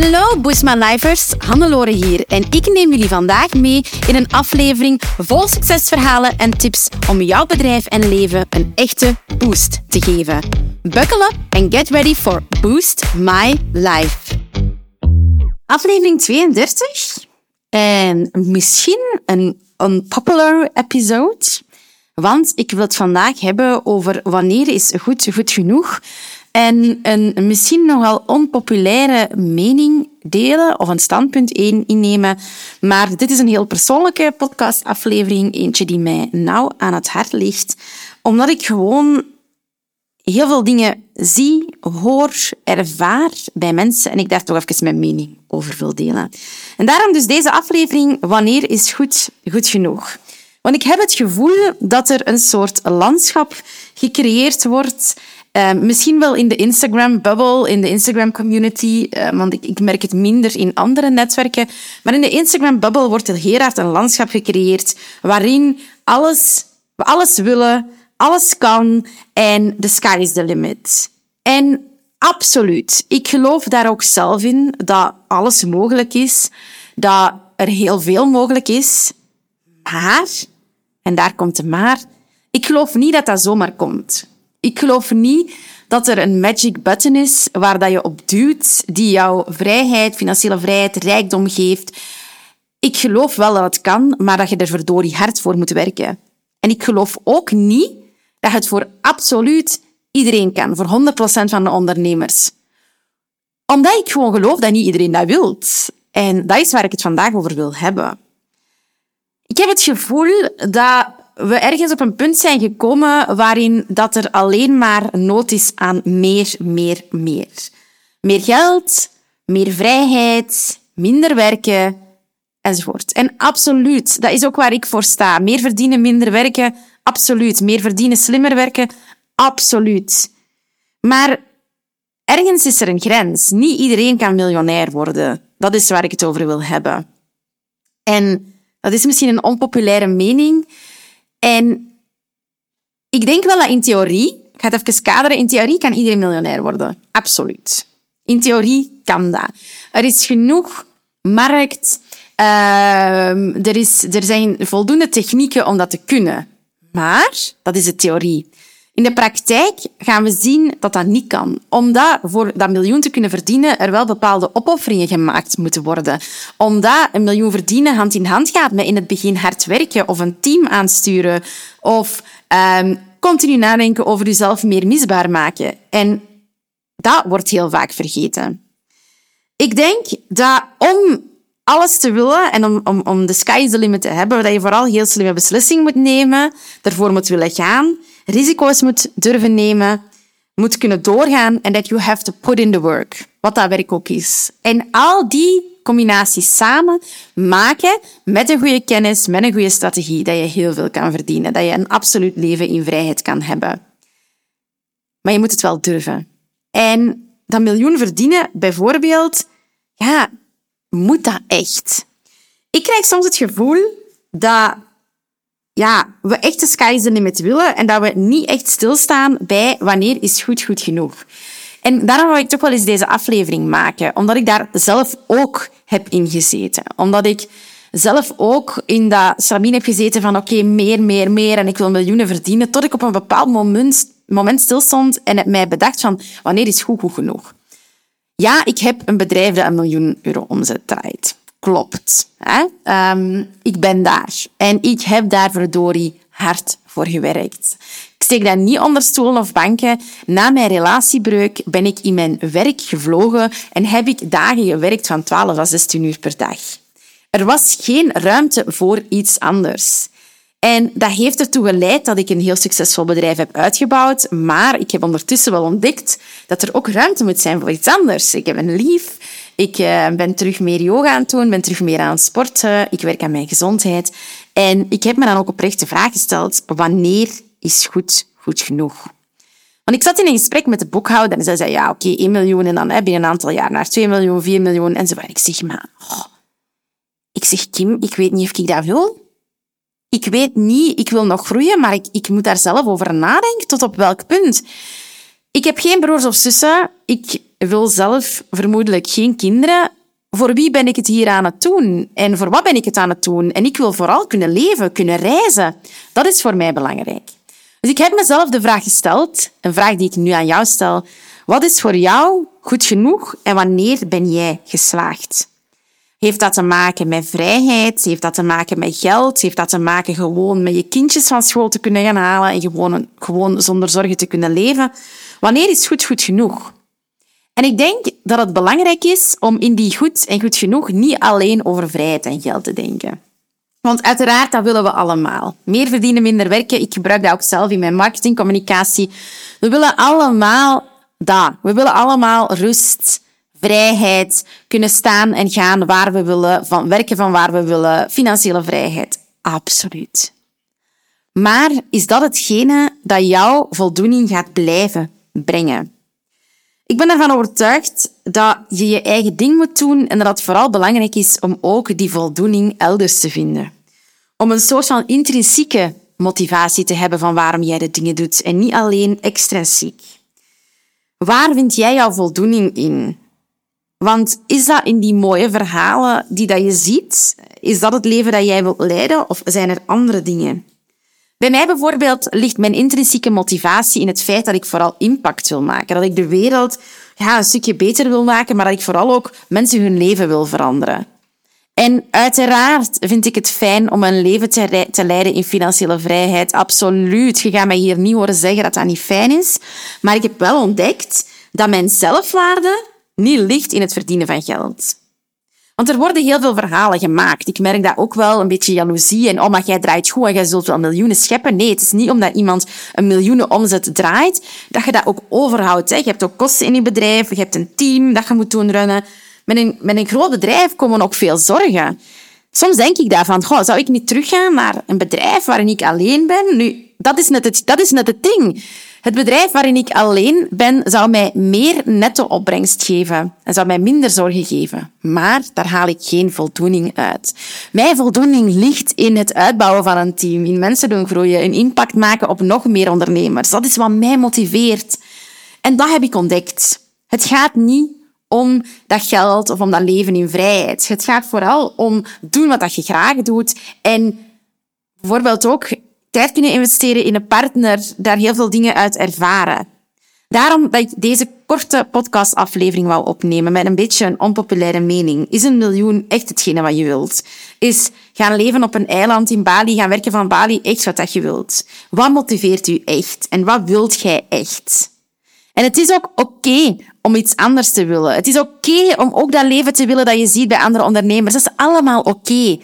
Hallo Boosma Lifers, Hannelore hier en ik neem jullie vandaag mee in een aflevering vol succesverhalen en tips om jouw bedrijf en leven een echte boost te geven. Buckle up and get ready for Boost My Life. Aflevering 32 en misschien een unpopular episode, want ik wil het vandaag hebben over wanneer is goed goed genoeg en een misschien nogal onpopulaire mening delen of een standpunt innemen. Maar dit is een heel persoonlijke podcastaflevering, eentje die mij nauw aan het hart ligt, omdat ik gewoon heel veel dingen zie, hoor, ervaar bij mensen en ik daar toch even mijn mening over wil delen. En daarom dus deze aflevering, wanneer is goed goed genoeg? Want ik heb het gevoel dat er een soort landschap gecreëerd wordt uh, misschien wel in de Instagram-bubble, in de Instagram-community, uh, want ik, merk het minder in andere netwerken. Maar in de Instagram-bubble wordt er heel een landschap gecreëerd waarin alles, we alles willen, alles kan en the sky is the limit. En absoluut, ik geloof daar ook zelf in dat alles mogelijk is, dat er heel veel mogelijk is. Maar, en daar komt het maar, ik geloof niet dat dat zomaar komt. Ik geloof niet dat er een magic button is waar dat je op duwt, die jouw vrijheid, financiële vrijheid, rijkdom geeft. Ik geloof wel dat het kan, maar dat je er verdorie hard voor moet werken. En ik geloof ook niet dat het voor absoluut iedereen kan, voor 100% van de ondernemers. Omdat ik gewoon geloof dat niet iedereen dat wil. En dat is waar ik het vandaag over wil hebben. Ik heb het gevoel dat we ergens op een punt zijn gekomen waarin dat er alleen maar nood is aan meer, meer, meer. Meer geld, meer vrijheid, minder werken, enzovoort. En absoluut, dat is ook waar ik voor sta. Meer verdienen, minder werken, absoluut. Meer verdienen, slimmer werken, absoluut. Maar ergens is er een grens. Niet iedereen kan miljonair worden. Dat is waar ik het over wil hebben. En dat is misschien een onpopulaire mening, en ik denk wel dat in theorie, ik ga het even kaderen, in theorie kan iedereen miljonair worden. Absoluut. In theorie kan dat. Er is genoeg markt, uh, er, is, er zijn voldoende technieken om dat te kunnen. Maar, dat is de theorie. In de praktijk gaan we zien dat dat niet kan. Omdat voor dat miljoen te kunnen verdienen er wel bepaalde opofferingen gemaakt moeten worden. Omdat een miljoen verdienen hand in hand gaat met in het begin hard werken of een team aansturen of um, continu nadenken over jezelf meer misbaar maken. En dat wordt heel vaak vergeten. Ik denk dat om alles te willen en om, om, om de sky the limit te hebben, dat je vooral heel slimme beslissingen moet nemen, ervoor moet willen gaan risico's moet durven nemen, moet kunnen doorgaan en that you have to put in the work. Wat dat werk ook is. En al die combinaties samen maken met een goede kennis, met een goede strategie, dat je heel veel kan verdienen. Dat je een absoluut leven in vrijheid kan hebben. Maar je moet het wel durven. En dat miljoen verdienen, bijvoorbeeld, ja, moet dat echt? Ik krijg soms het gevoel dat ja, we echt de sky the limit willen en dat we niet echt stilstaan bij wanneer is goed goed genoeg. En daarom wil ik toch wel eens deze aflevering maken, omdat ik daar zelf ook heb ingezeten. Omdat ik zelf ook in dat stramien heb gezeten van oké, meer, meer, meer en ik wil miljoenen verdienen, tot ik op een bepaald moment, moment stilstond en heb mij bedacht van wanneer is goed goed genoeg. Ja, ik heb een bedrijf dat een miljoen euro omzet draait klopt. Hè? Um, ik ben daar. En ik heb daar verdorie hard voor gewerkt. Ik steek dat niet onder stoelen of banken. Na mijn relatiebreuk ben ik in mijn werk gevlogen en heb ik dagen gewerkt van 12 à 16 uur per dag. Er was geen ruimte voor iets anders. En dat heeft ertoe geleid dat ik een heel succesvol bedrijf heb uitgebouwd. Maar ik heb ondertussen wel ontdekt dat er ook ruimte moet zijn voor iets anders. Ik heb een lief, ik uh, ben terug meer yoga aan het doen, ben terug meer aan het sporten. Ik werk aan mijn gezondheid. En ik heb me dan ook oprecht de vraag gesteld, wanneer is goed goed genoeg? Want ik zat in een gesprek met de boekhouder en zij zei, ja, oké, okay, 1 miljoen en dan heb je een aantal jaar naar 2 miljoen, 4 miljoen enzovoort. Ik zeg, maar... Oh. Ik zeg, Kim, ik weet niet of ik dat wil. Ik weet niet, ik wil nog groeien, maar ik, ik moet daar zelf over nadenken. Tot op welk punt? Ik heb geen broers of zussen. ik wil zelf vermoedelijk geen kinderen. Voor wie ben ik het hier aan het doen? En voor wat ben ik het aan het doen? En ik wil vooral kunnen leven, kunnen reizen. Dat is voor mij belangrijk. Dus ik heb mezelf de vraag gesteld, een vraag die ik nu aan jou stel. Wat is voor jou goed genoeg en wanneer ben jij geslaagd? Heeft dat te maken met vrijheid? Heeft dat te maken met geld? Heeft dat te maken gewoon met je kindjes van school te kunnen gaan halen en gewoon, gewoon zonder zorgen te kunnen leven? Wanneer is goed goed genoeg? En ik denk dat het belangrijk is om in die goed en goed genoeg niet alleen over vrijheid en geld te denken. Want uiteraard, dat willen we allemaal. Meer verdienen, minder werken. Ik gebruik dat ook zelf in mijn marketingcommunicatie. We willen allemaal dat. We willen allemaal rust, vrijheid, kunnen staan en gaan waar we willen, van werken van waar we willen, financiële vrijheid. Absoluut. Maar is dat hetgene dat jou voldoening gaat blijven brengen? Ik ben ervan overtuigd dat je je eigen ding moet doen en dat het vooral belangrijk is om ook die voldoening elders te vinden. Om een soort van intrinsieke motivatie te hebben van waarom jij de dingen doet en niet alleen extrinsiek. Waar vind jij jouw voldoening in? Want is dat in die mooie verhalen die dat je ziet? Is dat het leven dat jij wilt leiden of zijn er andere dingen? Bij mij bijvoorbeeld ligt mijn intrinsieke motivatie in het feit dat ik vooral impact wil maken. Dat ik de wereld ja, een stukje beter wil maken, maar dat ik vooral ook mensen hun leven wil veranderen. En uiteraard vind ik het fijn om een leven te, te leiden in financiële vrijheid. Absoluut. Je gaat mij hier niet horen zeggen dat dat niet fijn is. Maar ik heb wel ontdekt dat mijn zelfwaarde niet ligt in het verdienen van geld. Want er worden heel veel verhalen gemaakt. Ik merk dat ook wel, een beetje jaloezie. En oh, jij draait goed en jij zult wel miljoenen scheppen. Nee, het is niet omdat iemand een miljoenen omzet draait, dat je dat ook overhoudt. Hè. Je hebt ook kosten in je bedrijf, je hebt een team dat je moet doen runnen. Met een, met een groot bedrijf komen ook veel zorgen. Soms denk ik daarvan, goh, zou ik niet teruggaan naar een bedrijf waarin ik alleen ben? Nu, dat is net het, dat is net het ding. Het bedrijf waarin ik alleen ben, zou mij meer netto opbrengst geven en zou mij minder zorgen geven. Maar daar haal ik geen voldoening uit. Mijn voldoening ligt in het uitbouwen van een team, in mensen doen groeien, een impact maken op nog meer ondernemers. Dat is wat mij motiveert. En dat heb ik ontdekt. Het gaat niet om dat geld of om dat leven in vrijheid. Het gaat vooral om doen wat je graag doet en bijvoorbeeld ook tijd kunnen investeren in een partner, daar heel veel dingen uit ervaren. Daarom dat ik deze korte podcastaflevering wou opnemen met een beetje een onpopulaire mening. Is een miljoen echt hetgene wat je wilt? Is gaan leven op een eiland in Bali, gaan werken van Bali echt wat dat je wilt? Wat motiveert u echt? En wat wilt jij echt? En het is ook oké om iets anders te willen. Het is oké om ook dat leven te willen dat je ziet bij andere ondernemers. Dat is allemaal oké.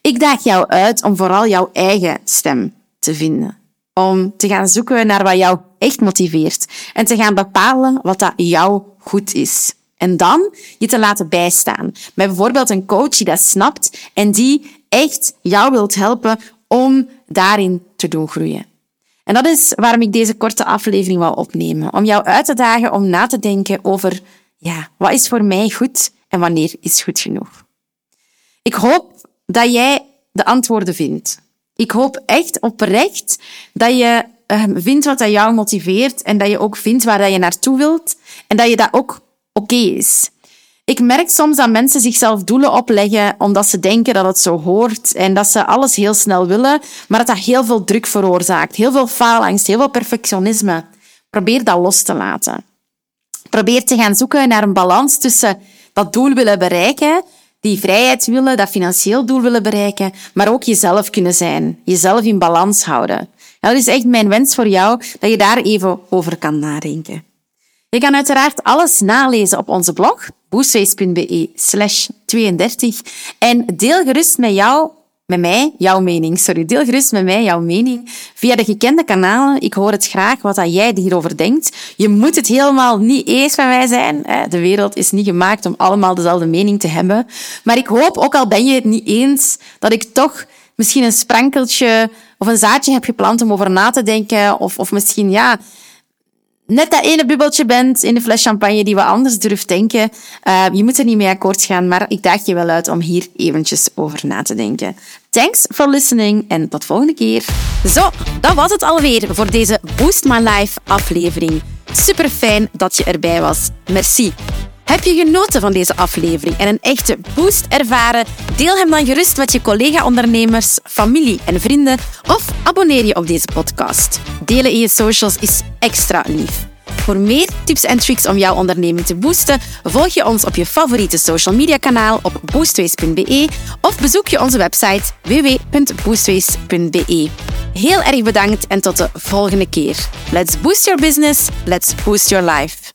Ik daag jou uit om vooral jouw eigen stem te vinden. Om te gaan zoeken naar wat jou echt motiveert. En te gaan bepalen wat dat jou goed is. En dan je te laten bijstaan. Met bijvoorbeeld een coach die dat snapt en die echt jou wilt helpen om daarin te doen groeien. En dat is waarom ik deze korte aflevering wou opnemen. Om jou uit te dagen om na te denken over, ja, wat is voor mij goed en wanneer is goed genoeg? Ik hoop dat jij de antwoorden vindt. Ik hoop echt oprecht dat je ehm, vindt wat dat jou motiveert en dat je ook vindt waar dat je naartoe wilt en dat je dat ook oké is. Ik merk soms dat mensen zichzelf doelen opleggen omdat ze denken dat het zo hoort en dat ze alles heel snel willen, maar dat dat heel veel druk veroorzaakt, heel veel faalangst, heel veel perfectionisme. Probeer dat los te laten. Probeer te gaan zoeken naar een balans tussen dat doel willen bereiken die vrijheid willen, dat financieel doel willen bereiken, maar ook jezelf kunnen zijn, jezelf in balans houden. dat is echt mijn wens voor jou, dat je daar even over kan nadenken. Je kan uiteraard alles nalezen op onze blog, boostface.be slash 32 en deel gerust met jou met mij jouw mening. Sorry, deel gerust met mij jouw mening via de gekende kanalen. Ik hoor het graag wat dat jij hierover denkt. Je moet het helemaal niet eens met mij zijn. De wereld is niet gemaakt om allemaal dezelfde mening te hebben. Maar ik hoop, ook al ben je het niet eens, dat ik toch misschien een sprankeltje of een zaadje heb geplant om over na te denken. Of, of misschien, ja, net dat ene bubbeltje bent in de fles champagne die we anders durft denken. Uh, je moet er niet mee akkoord gaan, maar ik daag je wel uit om hier eventjes over na te denken. Thanks for listening en tot volgende keer. Zo, dat was het alweer voor deze Boost My Life aflevering. Super fijn dat je erbij was. Merci. Heb je genoten van deze aflevering en een echte boost ervaren? Deel hem dan gerust met je collega-ondernemers, familie en vrienden of abonneer je op deze podcast. Delen in je socials is extra lief. Voor meer tips en tricks om jouw onderneming te boosten, volg je ons op je favoriete social media kanaal op boostways.be of bezoek je onze website www.boostways.be. Heel erg bedankt en tot de volgende keer. Let's boost your business, let's boost your life.